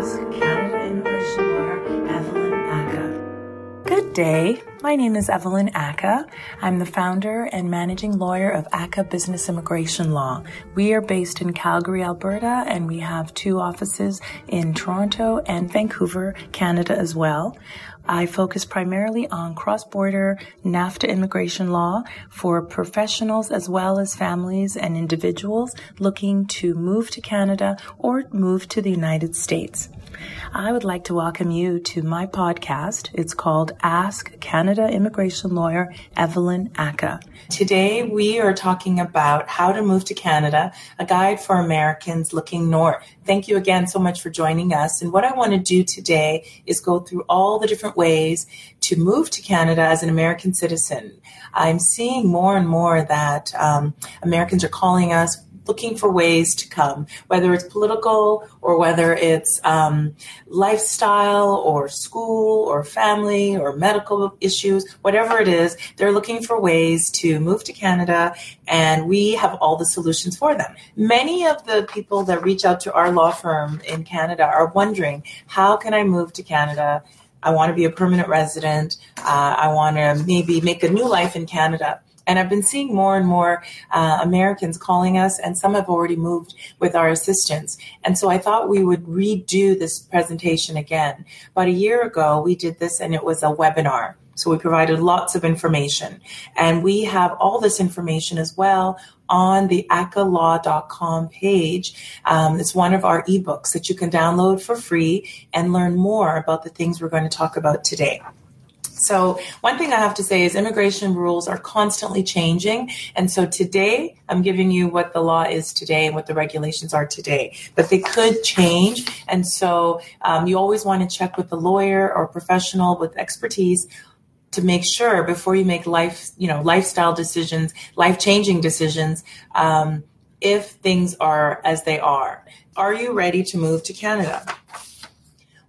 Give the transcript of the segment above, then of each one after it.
Canada lawyer Evelyn. Good day. My name is Evelyn Ackah. I'm the founder and managing lawyer of Ackah Business Immigration Law. We are based in Calgary, Alberta, and we have two offices in Toronto and Vancouver, Canada as well. I focus primarily on cross-border NAFTA immigration law for professionals as well as families and individuals looking to move to Canada or move to the United States. I would like to welcome you to my podcast. It's called Ask Canada Immigration Lawyer Evelyn Ackah. Today we are talking about how to move to Canada, a guide for Americans looking north. Thank you again so much for joining us. And what I want to do today is go through all the different ways to move to Canada as an American citizen. I'm seeing more and more that um, Americans are calling us looking for ways to come, whether it's political or whether it's um, lifestyle or school or family or medical issues, whatever it is, they're looking for ways to move to Canada, and we have all the solutions for them. Many of the people that reach out to our law firm in Canada are wondering, how can I move to Canada? I want to be a permanent resident. Uh, I want to maybe make a new life in Canada. And I've been seeing more and more uh, Americans calling us, and some have already moved with our assistance. And so I thought we would redo this presentation again. About a year ago, we did this, and it was a webinar. So we provided lots of information. And we have all this information as well on the ackahlaw.com page. Um, it's one of our ebooks that you can download for free and learn more about the things we're going to talk about today. So, one thing I have to say is immigration rules are constantly changing. And so, today I'm giving you what the law is today and what the regulations are today. But they could change. And so, um, you always want to check with a lawyer or professional with expertise to make sure before you make life, you know, lifestyle decisions, life changing decisions, um, if things are as they are. Are you ready to move to Canada?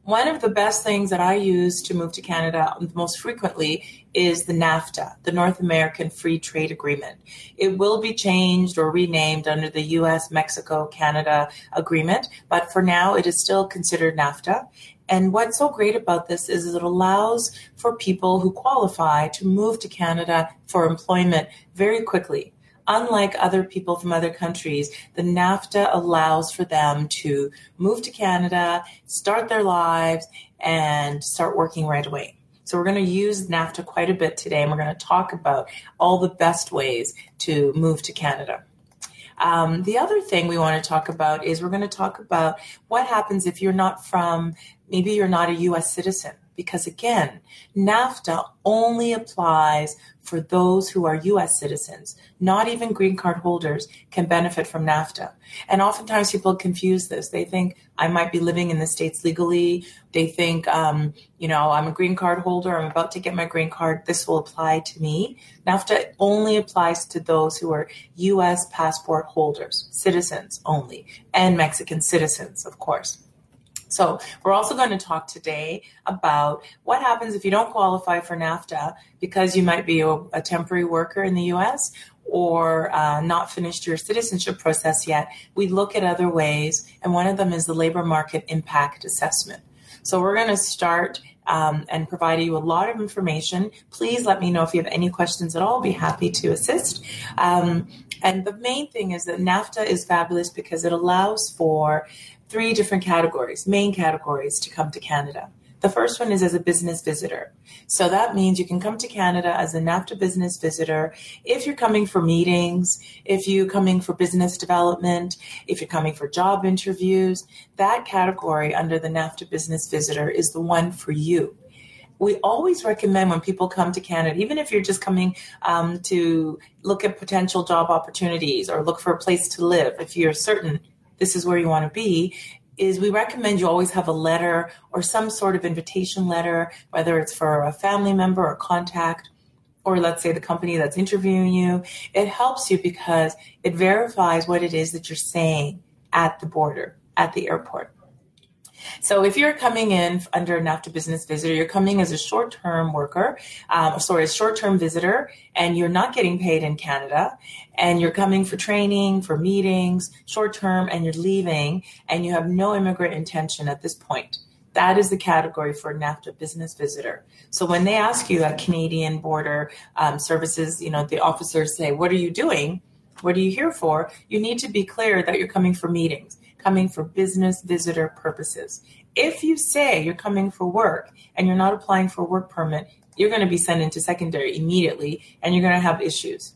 One of the best things that I use to move to Canada most frequently is the NAFTA, the North American Free Trade Agreement. It will be changed or renamed under the US Mexico Canada Agreement, but for now it is still considered NAFTA. And what's so great about this is it allows for people who qualify to move to Canada for employment very quickly unlike other people from other countries, the NAFTA allows for them to move to Canada, start their lives, and start working right away. So we're going to use NAFTA quite a bit today, and we're going to talk about all the best ways to move to Canada. Um, the other thing we want to talk about is we're going to talk about what happens if you're not from, maybe you're not a US citizen because again, NAFTA only applies for those who are US citizens. Not even green card holders can benefit from NAFTA. And oftentimes people confuse this. They think I might be living in the States legally. They think, um, you know, I'm a green card holder. I'm about to get my green card. This will apply to me. NAFTA only applies to those who are US passport holders, citizens only, and Mexican citizens, of course. So, we're also going to talk today about what happens if you don't qualify for NAFTA because you might be a, a temporary worker in the US or uh, not finished your citizenship process yet. We look at other ways, and one of them is the labor market impact assessment. So, we're going to start um, and provide you a lot of information. Please let me know if you have any questions at all. I'll be happy to assist. Um, and the main thing is that NAFTA is fabulous because it allows for three different categories, main categories to come to Canada. The first one is as a business visitor. So that means you can come to Canada as a NAFTA business visitor if you're coming for meetings, if you're coming for business development, if you're coming for job interviews. That category under the NAFTA business visitor is the one for you. We always recommend when people come to Canada, even if you're just coming um, to look at potential job opportunities or look for a place to live, if you're certain this is where you want to be is we recommend you always have a letter or some sort of invitation letter, whether it's for a family member or contact, or let's say the company that's interviewing you. It helps you because it verifies what it is that you're saying at the border, at the airport. So if you're coming in under a NAFTA business visitor, you're coming as a short-term worker, um, sorry, a short-term visitor, and you're not getting paid in Canada, and you're coming for training, for meetings, short-term, and you're leaving, and you have no immigrant intention at this point. That is the category for NAFTA business visitor. So when they ask you at Canadian Border um, Services, you know, the officers say, "What are you doing? What are you here for?" You need to be clear that you're coming for meetings coming for business visitor purposes. If you say you're coming for work and you're not applying for a work permit, you're going to be sent into secondary immediately and you're going to have issues.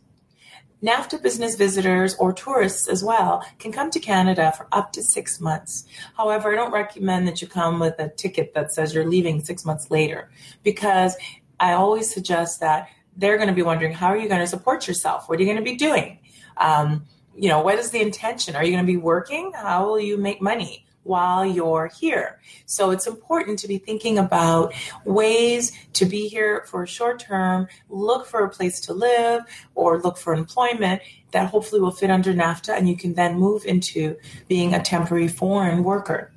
NAFTA business visitors or tourists as well can come to Canada for up to six months. However, I don't recommend that you come with a ticket that says you're leaving six months later because I always suggest that they're going to be wondering how are you going to support yourself? What are you going to be doing? Um, you know, what is the intention? Are you going to be working? How will you make money? while you're here. So it's important to be thinking about ways to be here for a short term, look for a place to live or look for employment that hopefully will fit under NAFTA and you can then move into being a temporary foreign worker.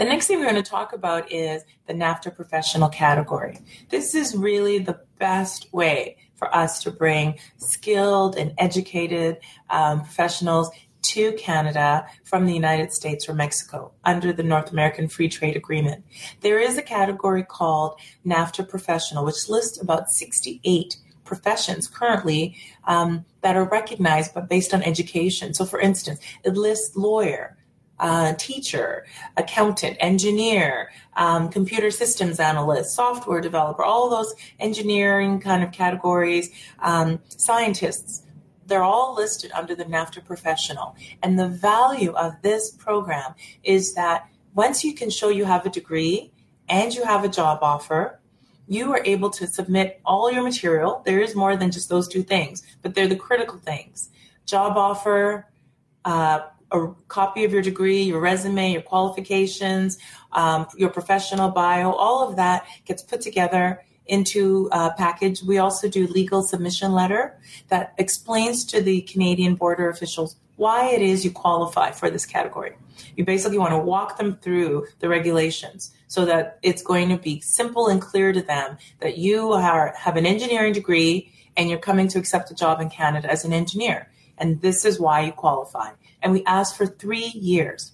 The next thing we're going to talk about is the NAFTA professional category. This is really the best way for us to bring skilled and educated um, professionals to Canada from the United States or Mexico under the North American Free Trade Agreement. There is a category called NAFTA Professional, which lists about 68 professions currently um, that are recognized but based on education. So, for instance, it lists lawyer, uh, teacher, accountant, engineer, um, computer systems analyst, software developer, all those engineering kind of categories, um, scientists. They're all listed under the NAFTA professional. And the value of this program is that once you can show you have a degree and you have a job offer, you are able to submit all your material. There is more than just those two things, but they're the critical things job offer, uh, a copy of your degree, your resume, your qualifications, um, your professional bio, all of that gets put together into a package. We also do legal submission letter that explains to the Canadian border officials why it is you qualify for this category. You basically want to walk them through the regulations so that it's going to be simple and clear to them that you are, have an engineering degree and you're coming to accept a job in Canada as an engineer. And this is why you qualify and we asked for three years.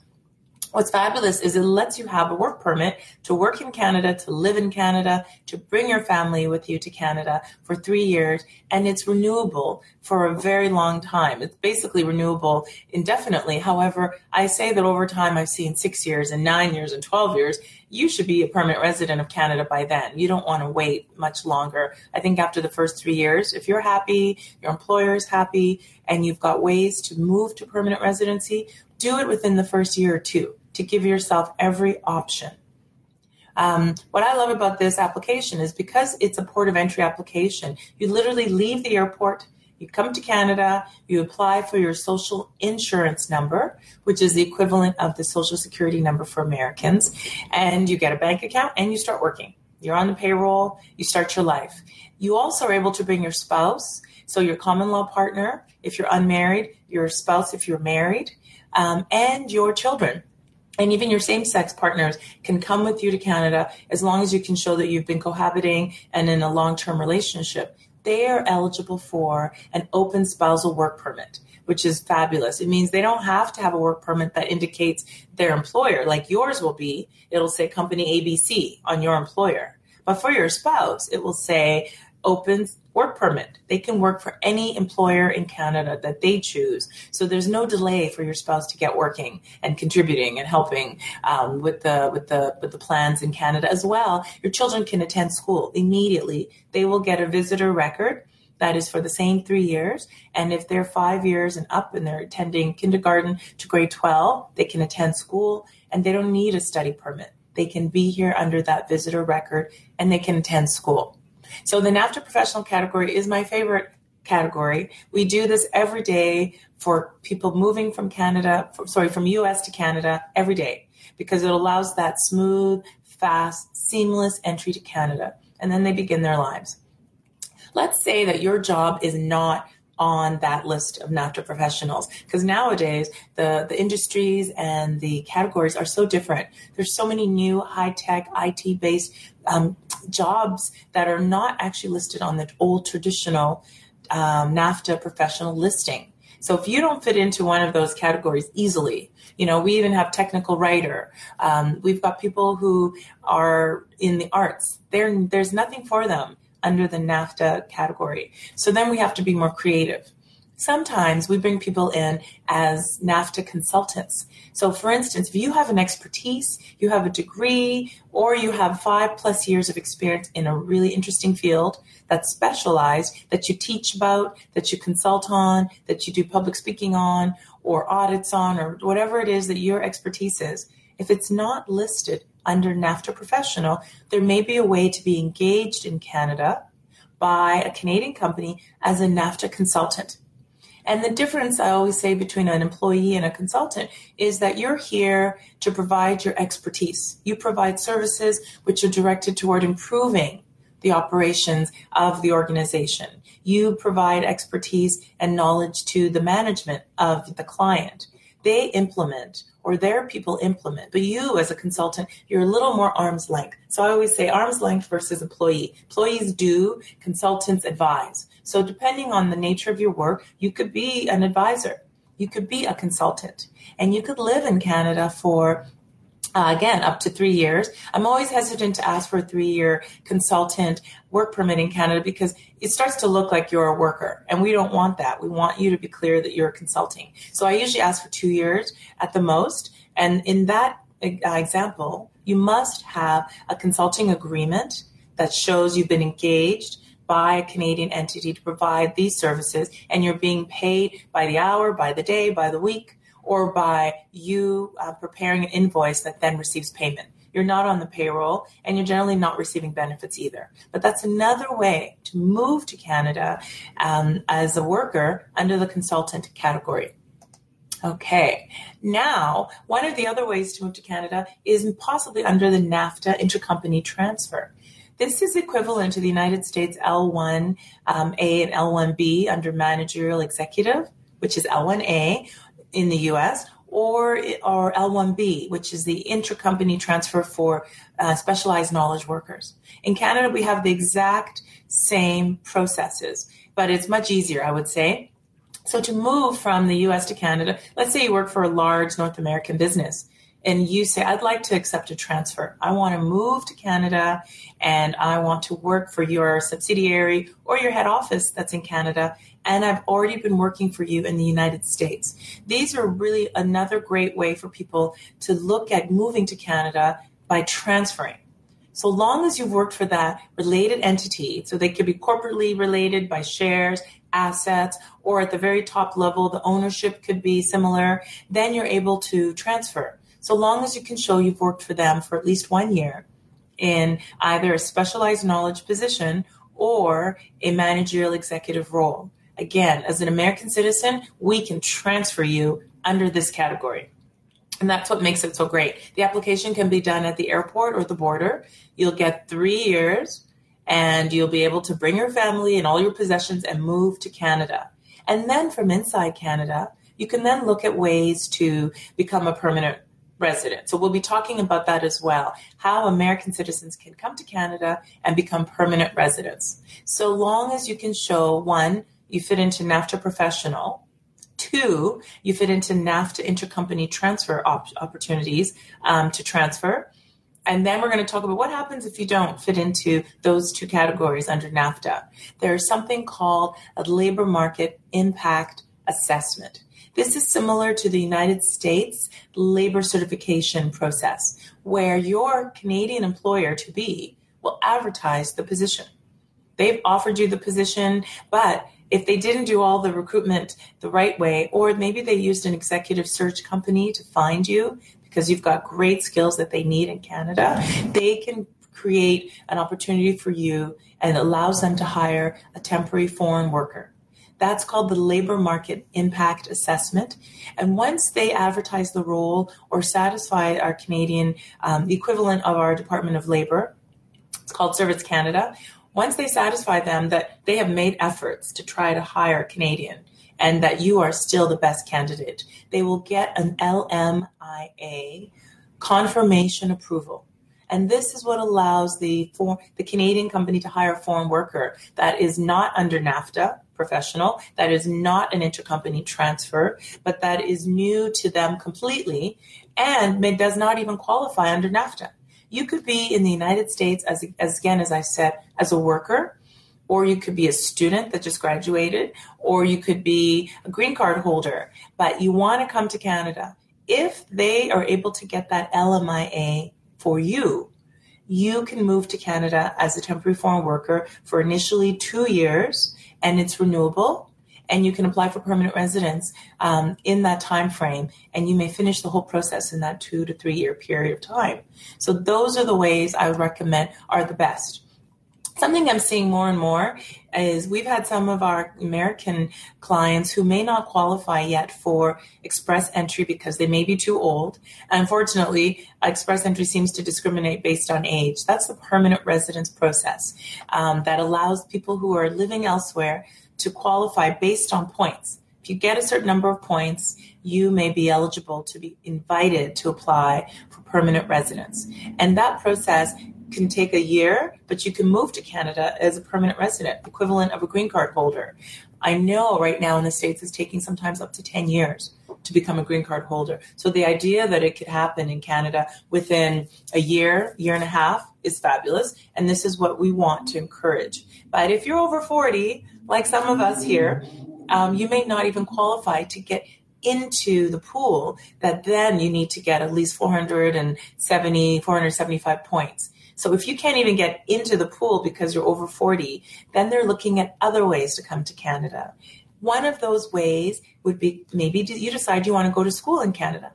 What's fabulous is it lets you have a work permit to work in Canada, to live in Canada, to bring your family with you to Canada for three years, and it's renewable for a very long time. It's basically renewable indefinitely. However, I say that over time, I've seen six years and nine years and 12 years. You should be a permanent resident of Canada by then. You don't want to wait much longer. I think after the first three years, if you're happy, your employer is happy, and you've got ways to move to permanent residency, do it within the first year or two to give yourself every option. Um, what I love about this application is because it's a port of entry application, you literally leave the airport, you come to Canada, you apply for your social insurance number, which is the equivalent of the social security number for Americans, and you get a bank account and you start working. You're on the payroll, you start your life. You also are able to bring your spouse, so your common law partner, if you're unmarried, your spouse if you're married, um, and your children and even your same sex partners can come with you to Canada as long as you can show that you've been cohabiting and in a long term relationship. They are eligible for an open spousal work permit, which is fabulous. It means they don't have to have a work permit that indicates their employer, like yours will be. It'll say company ABC on your employer. But for your spouse, it will say open work permit. They can work for any employer in Canada that they choose. So there's no delay for your spouse to get working and contributing and helping um, with the with the with the plans in Canada as well. Your children can attend school immediately. They will get a visitor record that is for the same three years. And if they're five years and up and they're attending kindergarten to grade 12, they can attend school and they don't need a study permit. They can be here under that visitor record and they can attend school. So the NAFTA professional category is my favorite category. We do this every day for people moving from Canada, sorry, from US to Canada every day because it allows that smooth, fast, seamless entry to Canada. And then they begin their lives. Let's say that your job is not on that list of NAFTA professionals. Because nowadays, the, the industries and the categories are so different. There's so many new high tech, IT based um, jobs that are not actually listed on the old traditional um, NAFTA professional listing. So if you don't fit into one of those categories easily, you know, we even have technical writer. Um, we've got people who are in the arts. There, there's nothing for them under the NAFTA category. So then we have to be more creative. Sometimes we bring people in as NAFTA consultants. So, for instance, if you have an expertise, you have a degree, or you have five plus years of experience in a really interesting field that's specialized, that you teach about, that you consult on, that you do public speaking on, or audits on, or whatever it is that your expertise is, if it's not listed under NAFTA professional, there may be a way to be engaged in Canada by a Canadian company as a NAFTA consultant. And the difference I always say between an employee and a consultant is that you're here to provide your expertise. You provide services which are directed toward improving the operations of the organization. You provide expertise and knowledge to the management of the client. They implement or their people implement. But you, as a consultant, you're a little more arm's length. So I always say arm's length versus employee. Employees do, consultants advise. So depending on the nature of your work, you could be an advisor, you could be a consultant, and you could live in Canada for uh, again, up to three years. I'm always hesitant to ask for a three year consultant work permit in Canada because it starts to look like you're a worker. And we don't want that. We want you to be clear that you're consulting. So I usually ask for two years at the most. And in that uh, example, you must have a consulting agreement that shows you've been engaged by a Canadian entity to provide these services and you're being paid by the hour, by the day, by the week or by you uh, preparing an invoice that then receives payment. You're not on the payroll and you're generally not receiving benefits either. But that's another way to move to Canada um, as a worker under the consultant category. Okay, now one of the other ways to move to Canada is possibly under the NAFTA intercompany transfer. This is equivalent to the United States L1A um, and L1B under managerial executive, which is L1A, in the US or, or L1B, which is the intercompany transfer for uh, specialized knowledge workers. In Canada, we have the exact same processes, but it's much easier, I would say. So to move from the US to Canada, let's say you work for a large North American business and you say, I'd like to accept a transfer. I want to move to Canada and I want to work for your subsidiary or your head office that's in Canada and I've already been working for you in the United States. These are really another great way for people to look at moving to Canada by transferring. So long as you've worked for that related entity, so they could be corporately related by shares, assets, or at the very top level, the ownership could be similar, then you're able to transfer. So long as you can show you've worked for them for at least one year in either a specialized knowledge position or a managerial executive role. Again, as an American citizen, we can transfer you under this category. And that's what makes it so great. The application can be done at the airport or the border. You'll get three years and you'll be able to bring your family and all your possessions and move to Canada. And then from inside Canada, you can then look at ways to become a permanent resident. So we'll be talking about that as well. How American citizens can come to Canada and become permanent residents. So long as you can show one, you fit into NAFTA professional. Two, you fit into NAFTA intercompany transfer op- opportunities um, to transfer. And then we're going to talk about what happens if you don't fit into those two categories under NAFTA. There's something called a labor market impact assessment. This is similar to the United States labor certification process, where your Canadian employer to be will advertise the position. They've offered you the position, but if they didn't do all the recruitment the right way, or maybe they used an executive search company to find you because you've got great skills that they need in Canada, they can create an opportunity for you and allows them to hire a temporary foreign worker. That's called the labor market impact assessment. And once they advertise the role or satisfy our Canadian um, equivalent of our Department of Labor, it's called Service Canada, Once they satisfy them that they have made efforts to try to hire a Canadian and that you are still the best candidate, they will get an LMIA confirmation approval. And this is what allows the for, the Canadian company to hire a foreign worker that is not under NAFTA professional, that is not an intercompany transfer, but that is new to them completely and does not even qualify under NAFTA. You could be in the United States as, as again as I said as a worker or you could be a student that just graduated, or you could be a green card holder, but you want to come to Canada. If they are able to get that LMIA for you, you can move to Canada as a temporary foreign worker for initially two years, and it's renewable. And you can apply for permanent residence um, in that time frame, and you may finish the whole process in that two to three year period of time. So those are the ways I would recommend are the best. Something I'm seeing more and more is we've had some of our American clients who may not qualify yet for express entry because they may be too old. Unfortunately, express entry seems to discriminate based on age. That's the permanent residence process um, that allows people who are living elsewhere to qualify based on points. If you get a certain number of points, you may be eligible to be invited to apply for permanent residence. And that process can take a year, but you can move to Canada as a permanent resident, equivalent of a green card holder. I know right now in the States it's taking sometimes up to 10 years to become a green card holder. So the idea that it could happen in Canada within a year, year and a half is fabulous. And this is what we want to encourage. But if you're over 40, like some of us here, um, you may not even qualify to get into the pool that then you need to get at least 470, 475 points. So if you can't even get into the pool because you're over 40, then they're looking at other ways to come to Canada. One of those ways would be maybe you decide you want to go to school in Canada.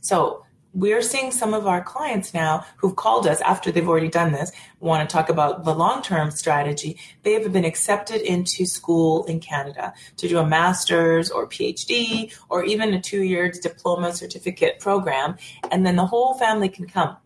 So we're seeing some of our clients now who've called us after they've already done this want to talk about the long-term strategy they have been accepted into school in canada to do a master's or phd or even a two-year diploma certificate program and then the whole family can come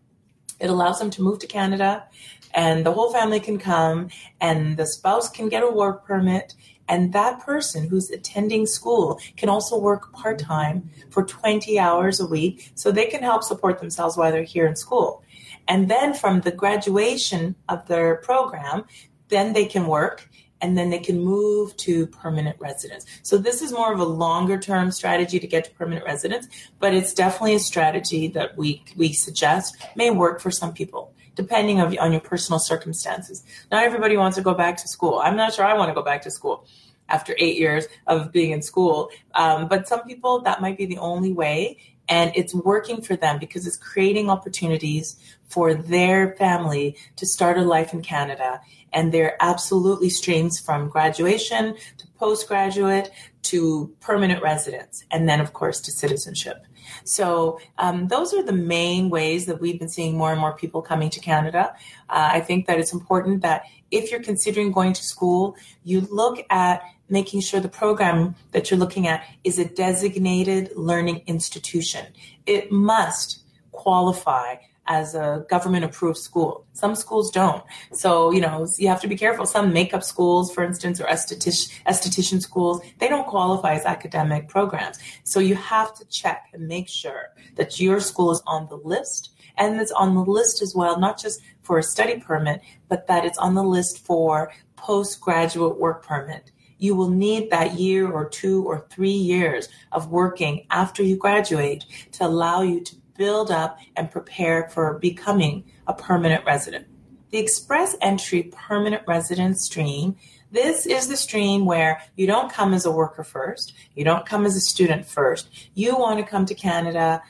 it allows them to move to Canada and the whole family can come and the spouse can get a work permit and that person who's attending school can also work part time for 20 hours a week so they can help support themselves while they're here in school. And then from the graduation of their program, then they can work and then they can move to permanent residence. So this is more of a longer term strategy to get to permanent residence, but it's definitely a strategy that we we suggest may work for some people depending on, your personal circumstances. Not everybody wants to go back to school. I'm not sure I want to go back to school after eight years of being in school. Um, but some people, that might be the only way. And it's working for them because it's creating opportunities for their family to start a life in Canada and they're absolutely streams from graduation to postgraduate to permanent residence, and then, of course, to citizenship. So, um, those are the main ways that we've been seeing more and more people coming to Canada. Uh, I think that it's important that if you're considering going to school, you look at making sure the program that you're looking at is a designated learning institution. It must qualify as a government approved school. Some schools don't. So, you know, you have to be careful. Some makeup schools, for instance, or esthetician, esthetician schools, they don't qualify as academic programs. So you have to check and make sure that your school is on the list and it's on the list as well, not just for a study permit, but that it's on the list for postgraduate work permit you will need that year or two or three years of working after you graduate to allow you to build up and prepare for becoming a permanent resident. The express entry permanent resident stream this is the stream where you don't come as a worker first, you don't come as a student first. You want to come to Canada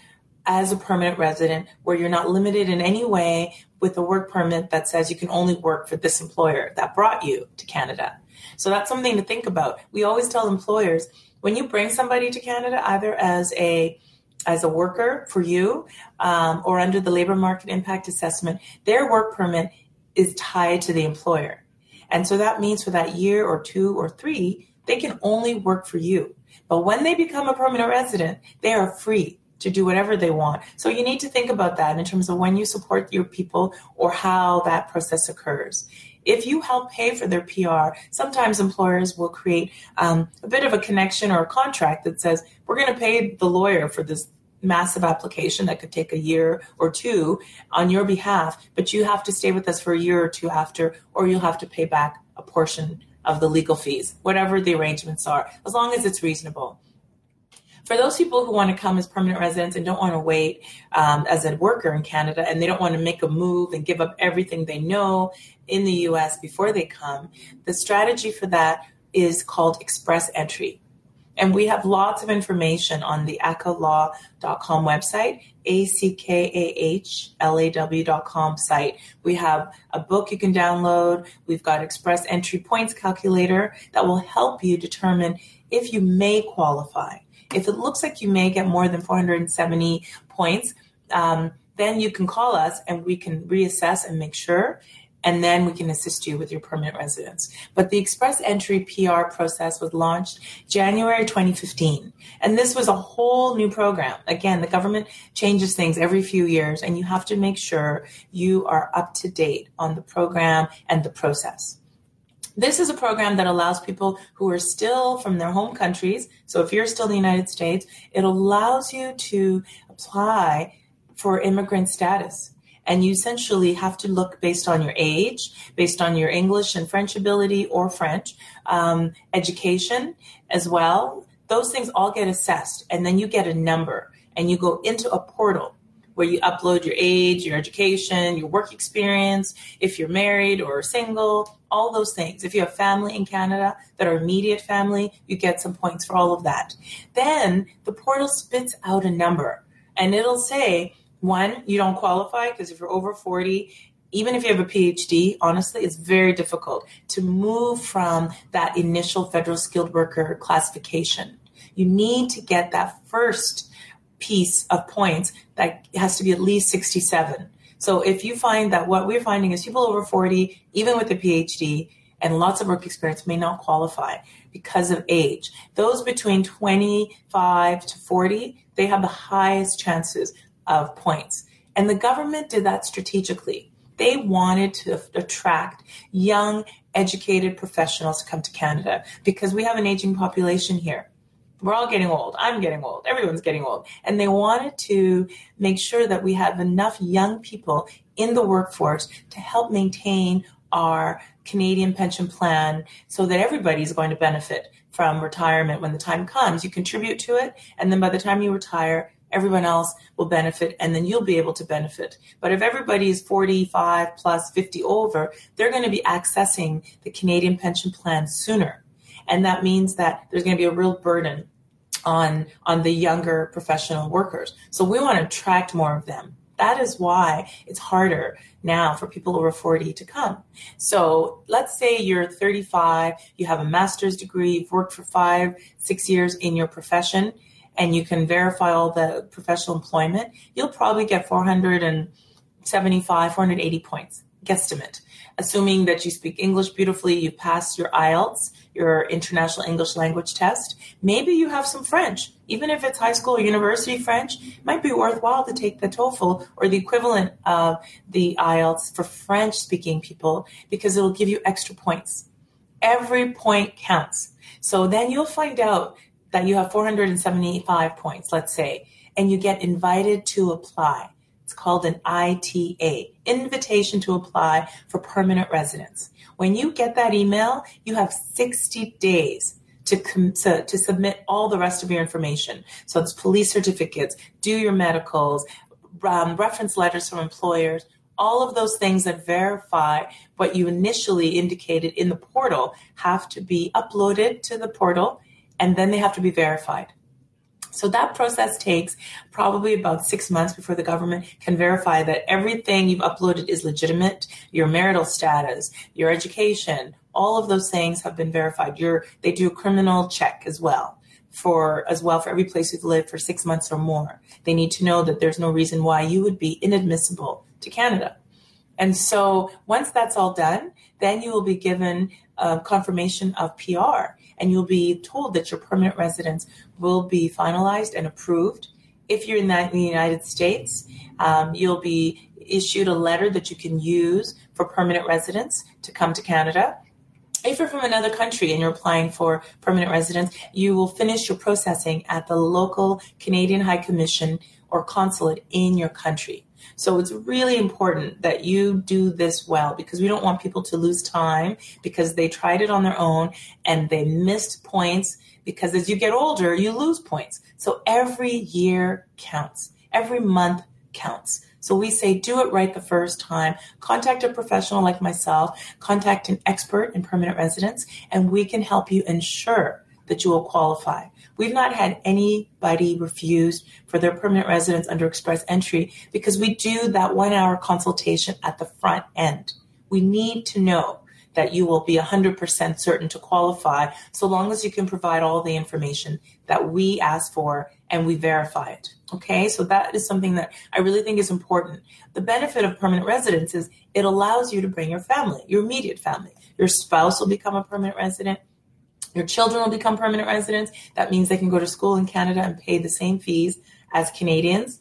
as a permanent resident where you're not limited in any way with a work permit that says you can only work for this employer that brought you to Canada. So that's something to think about. We always tell employers when you bring somebody to Canada, either as a as a worker for you um, or under the labor market impact assessment, their work permit is tied to the employer. And so that means for that year or two or three, they can only work for you. But when they become a permanent resident, they are free to do whatever they want. So you need to think about that in terms of when you support your people or how that process occurs. If you help pay for their PR, sometimes employers will create um, a bit of a connection or a contract that says, we're going to pay the lawyer for this massive application that could take a year or two on your behalf, but you have to stay with us for a year or two after, or you'll have to pay back a portion of the legal fees, whatever the arrangements are, as long as it's reasonable. For those people who want to come as permanent residents and don't want to wait um, as a worker in Canada and they don't want to make a move and give up everything they know in the US before they come, the strategy for that is called express entry. And we have lots of information on the ackahlaw.com website, A-C-K-A-H-L-A-W.com site. We have a book you can download. We've got express entry points calculator that will help you determine if you may qualify. If it looks like you may get more than 470 points, um, then you can call us and we can reassess and make sure and then we can assist you with your permanent residence. But the express entry PR process was launched January 2015. And this was a whole new program. Again, the government changes things every few years, and you have to make sure you are up to date on the program and the process. This is a program that allows people who are still from their home countries. So if you're still in the United States, it allows you to apply for immigrant status and you essentially have to look based on your age, based on your English and French ability or French, um, education as well. Those things all get assessed, and then you get a number, and you go into a portal where you upload your age, your education, your work experience, if you're married or single, all those things. If you have family in Canada that are immediate family, you get some points for all of that. Then the portal spits out a number and it'll say one, you don't qualify because if you're over 40, even if you have a PhD, honestly, it's very difficult to move from that initial federal skilled worker classification. You need to get that first piece of points that has to be at least 67. So if you find that what we're finding is people over 40, even with a PhD and lots of work experience, may not qualify because of age. Those between 25 to 40, they have the highest chances of points. And the government did that strategically. They wanted to attract young, educated professionals to come to Canada because we have an aging population here. We're all getting old. I'm getting old. Everyone's getting old. And they wanted to make sure that we have enough young people in the workforce to help maintain our Canadian pension plan so that everybody's going to benefit from retirement when the time comes. You contribute to it, and then by the time you retire, everyone else will benefit and then you'll be able to benefit. But if everybody is 45 plus 50 over, they're going to be accessing the Canadian pension plan sooner. And that means that there's going to be a real burden on on the younger professional workers. So we want to attract more of them. That is why it's harder now for people over 40 to come. So let's say you're 35, you have a master's degree, you've worked for five, six years in your profession, and you can verify all the professional employment, you'll probably get 475, 480 points, guesstimate. Assuming that you speak English beautifully, you pass your IELTS, your International English Language Test. Maybe you have some French. Even if it's high school or university French, it might be worthwhile to take the TOEFL or the equivalent of the IELTS for French speaking people because it'll give you extra points. Every point counts. So then you'll find out that you have 475 points, let's say, and you get invited to apply. It's called an ITA, invitation to apply for permanent residence. When you get that email, you have 60 days to, com- to, to submit all the rest of your information. So it's police certificates, do your medicals, um, reference letters from employers, all of those things that verify what you initially indicated in the portal have to be uploaded to the portal and then they have to be verified. So that process takes probably about six months before the government can verify that everything you've uploaded is legitimate. Your marital status, your education, all of those things have been verified. They do a criminal check as well for as well for every place you've lived for six months or more. They need to know that there's no reason why you would be inadmissible to Canada. And so once that's all done, then you will be given a confirmation of PR and you'll be told that your permanent residence will be finalized and approved If you're in that, in the United States, um, you'll be issued a letter that you can use for permanent residence to come to Canada. If you're from another country and you're applying for permanent residence, you will finish your processing at the local Canadian High Commission or consulate in your country. So it's really important that you do this well because we don't want people to lose time because they tried it on their own and they missed points because as you get older, you lose points. So every year counts. Every month counts. So we say do it right the first time. Contact a professional like myself, contact an expert in permanent residence, and we can help you ensure that you will qualify. We've not had anybody refused for their permanent residence under express entry because we do that one hour consultation at the front end. We need to know that you will be 100% certain to qualify so long as you can provide all the information that we ask for and we verify it. Okay, so that is something that I really think is important. The benefit of permanent residence is it allows you to bring your family, your immediate family. Your spouse will become a permanent resident. Your children will become permanent residents. That means they can go to school in Canada and pay the same fees as Canadians,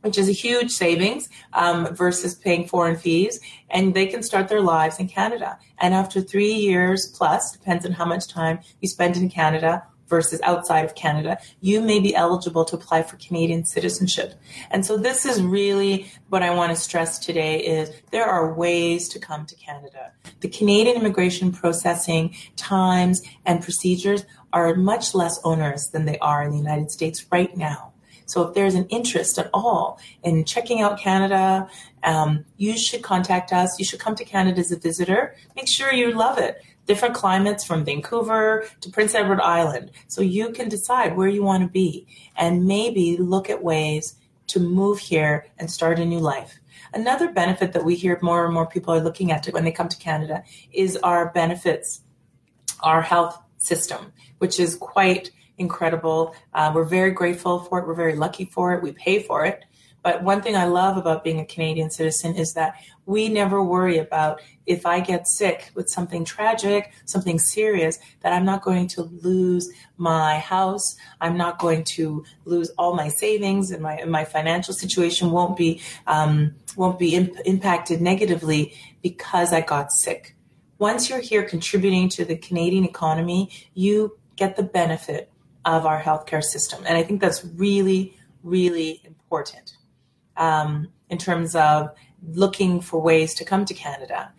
which is a huge savings um, versus paying foreign fees. And they can start their lives in Canada. And after three years plus, depends on how much time you spend in Canada, versus outside of Canada, you may be eligible to apply for Canadian citizenship. And so this is really what I want to stress today is there are ways to come to Canada. The Canadian immigration processing times and procedures are much less onerous than they are in the United States right now. So if there's an interest at all in checking out Canada, um, you should contact us. You should come to Canada as a visitor. Make sure you love it different climates from Vancouver to Prince Edward Island. So you can decide where you want to be and maybe look at ways to move here and start a new life. Another benefit that we hear more and more people are looking at when they come to Canada is our benefits, our health system, which is quite incredible. Uh, we're very grateful for it. We're very lucky for it. We pay for it. But one thing I love about being a Canadian citizen is that we never worry about if I get sick with something tragic, something serious, that I'm not going to lose my house. I'm not going to lose all my savings, and my my financial situation won't be um, won't be imp- impacted negatively because I got sick. Once you're here contributing to the Canadian economy, you get the benefit of our healthcare system, and I think that's really really important um, in terms of looking for ways to come to Canada.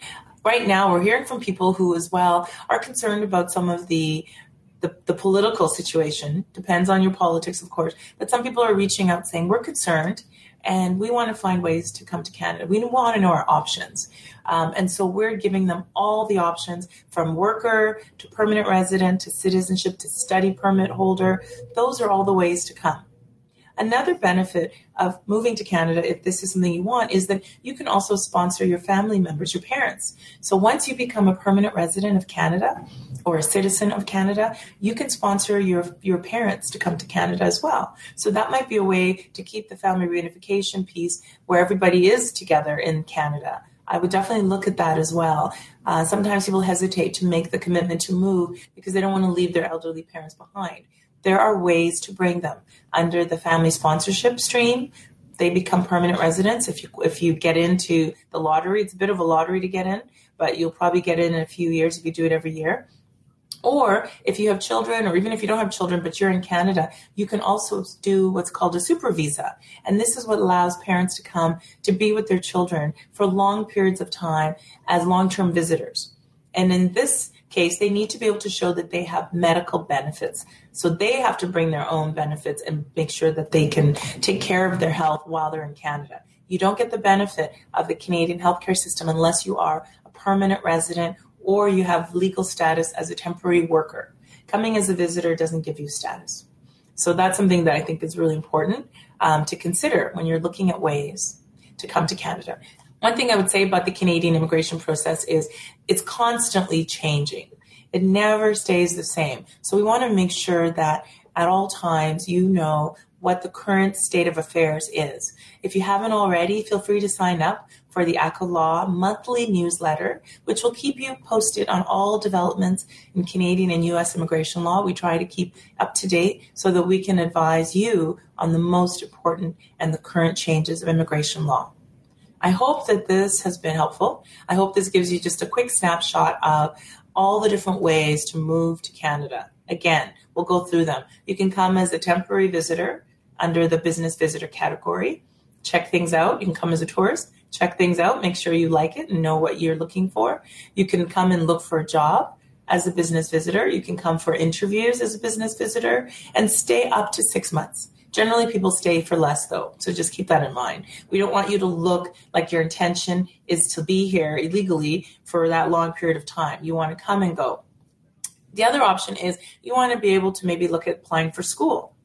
Right now, we're hearing from people who, as well, are concerned about some of the the, the, political situation depends on your politics, of course. But some people are reaching out saying, We're concerned and we want to find ways to come to Canada. We want to know our options. Um, and so we're giving them all the options from worker to permanent resident to citizenship to study permit holder. Those are all the ways to come. Another benefit of moving to Canada, if this is something you want, is that you can also sponsor your family members, your parents. So once you become a permanent resident of Canada or a citizen of Canada, you can sponsor your, your parents to come to Canada as well. So that might be a way to keep the family reunification piece where everybody is together in Canada. I would definitely look at that as well. Uh, sometimes people hesitate to make the commitment to move because they don't want to leave their elderly parents behind there are ways to bring them under the family sponsorship stream. They become permanent residents if you if you get into the lottery. It's a bit of a lottery to get in, but you'll probably get in in a few years if you do it every year. Or if you have children, or even if you don't have children, but you're in Canada, you can also do what's called a super visa. And this is what allows parents to come to be with their children for long periods of time as long term visitors. And in this case, they need to be able to show that they have medical benefits. So they have to bring their own benefits and make sure that they can take care of their health while they're in Canada. You don't get the benefit of the Canadian healthcare system unless you are a permanent resident or you have legal status as a temporary worker. Coming as a visitor doesn't give you status. So that's something that I think is really important um, to consider when you're looking at ways to come to Canada. One thing I would say about the Canadian immigration process is it's constantly changing. It never stays the same. So we want to make sure that at all times you know what the current state of affairs is. If you haven't already, feel free to sign up for the Ackah Law monthly newsletter, which will keep you posted on all developments in Canadian and U.S. immigration law. We try to keep up to date so that we can advise you on the most important and the current changes of immigration law. I hope that this has been helpful. I hope this gives you just a quick snapshot of all the different ways to move to Canada. Again, we'll go through them. You can come as a temporary visitor under the business visitor category, check things out. You can come as a tourist, check things out, make sure you like it and know what you're looking for. You can come and look for a job as a business visitor. You can come for interviews as a business visitor and stay up to six months. Generally, people stay for less though, so just keep that in mind. We don't want you to look like your intention is to be here illegally for that long period of time. You want to come and go. The other option is you want to be able to maybe look at applying for school.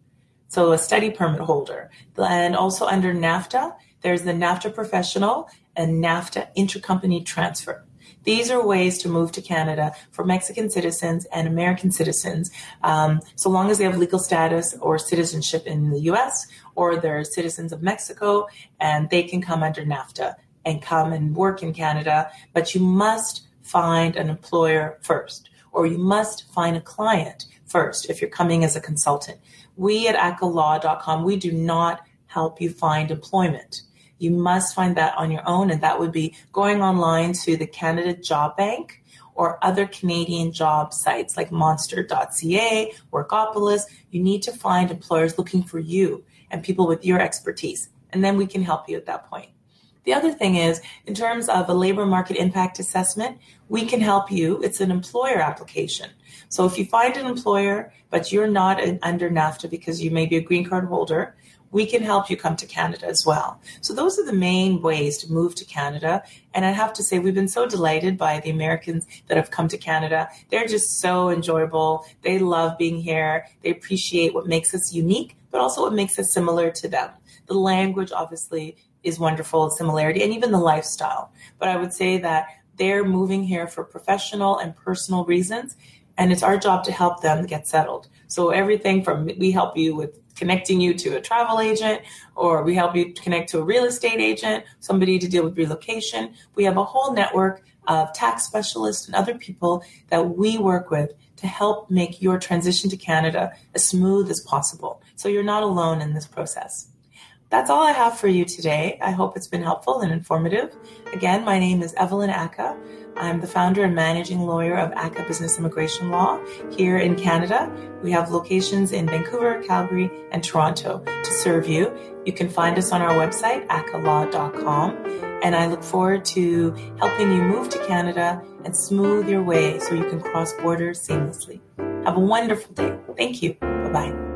So a study permit holder. And also under NAFTA, there's the NAFTA professional and NAFTA intercompany transfer. These are ways to move to Canada for Mexican citizens and American citizens, um, so long as they have legal status or citizenship in the US or they're citizens of Mexico and they can come under NAFTA and come and work in Canada. But you must find an employer first, or you must find a client first if you're coming as a consultant. We at ackahlaw.com, we do not help you find employment. You must find that on your own, and that would be going online to the Canada Job Bank or other Canadian job sites like monster.ca, Workopolis. You need to find employers looking for you and people with your expertise, and then we can help you at that point. The other thing is, in terms of a labor market impact assessment, we can help you. It's an employer application. So if you find an employer, but you're not under NAFTA because you may be a green card holder, we can help you come to Canada as well. So those are the main ways to move to Canada. And I have to say, we've been so delighted by the Americans that have come to Canada. They're just so enjoyable. They love being here. They appreciate what makes us unique, but also what makes us similar to them. The language, obviously, is wonderful, similarity, and even the lifestyle. But I would say that they're moving here for professional and personal reasons. And it's our job to help them get settled. So everything from we help you with connecting you to a travel agent, or we help you connect to a real estate agent, somebody to deal with relocation. We have a whole network of tax specialists and other people that we work with to help make your transition to Canada as smooth as possible. So you're not alone in this process. That's all I have for you today. I hope it's been helpful and informative. Again, my name is Evelyn Ackah. I'm the founder and managing lawyer of Ackah Business Immigration Law here in Canada. We have locations in Vancouver, Calgary, and Toronto to serve you. You can find us on our website, ackahlaw.com. And I look forward to helping you move to Canada and smooth your way so you can cross borders seamlessly. Have a wonderful day. Thank you. Bye bye.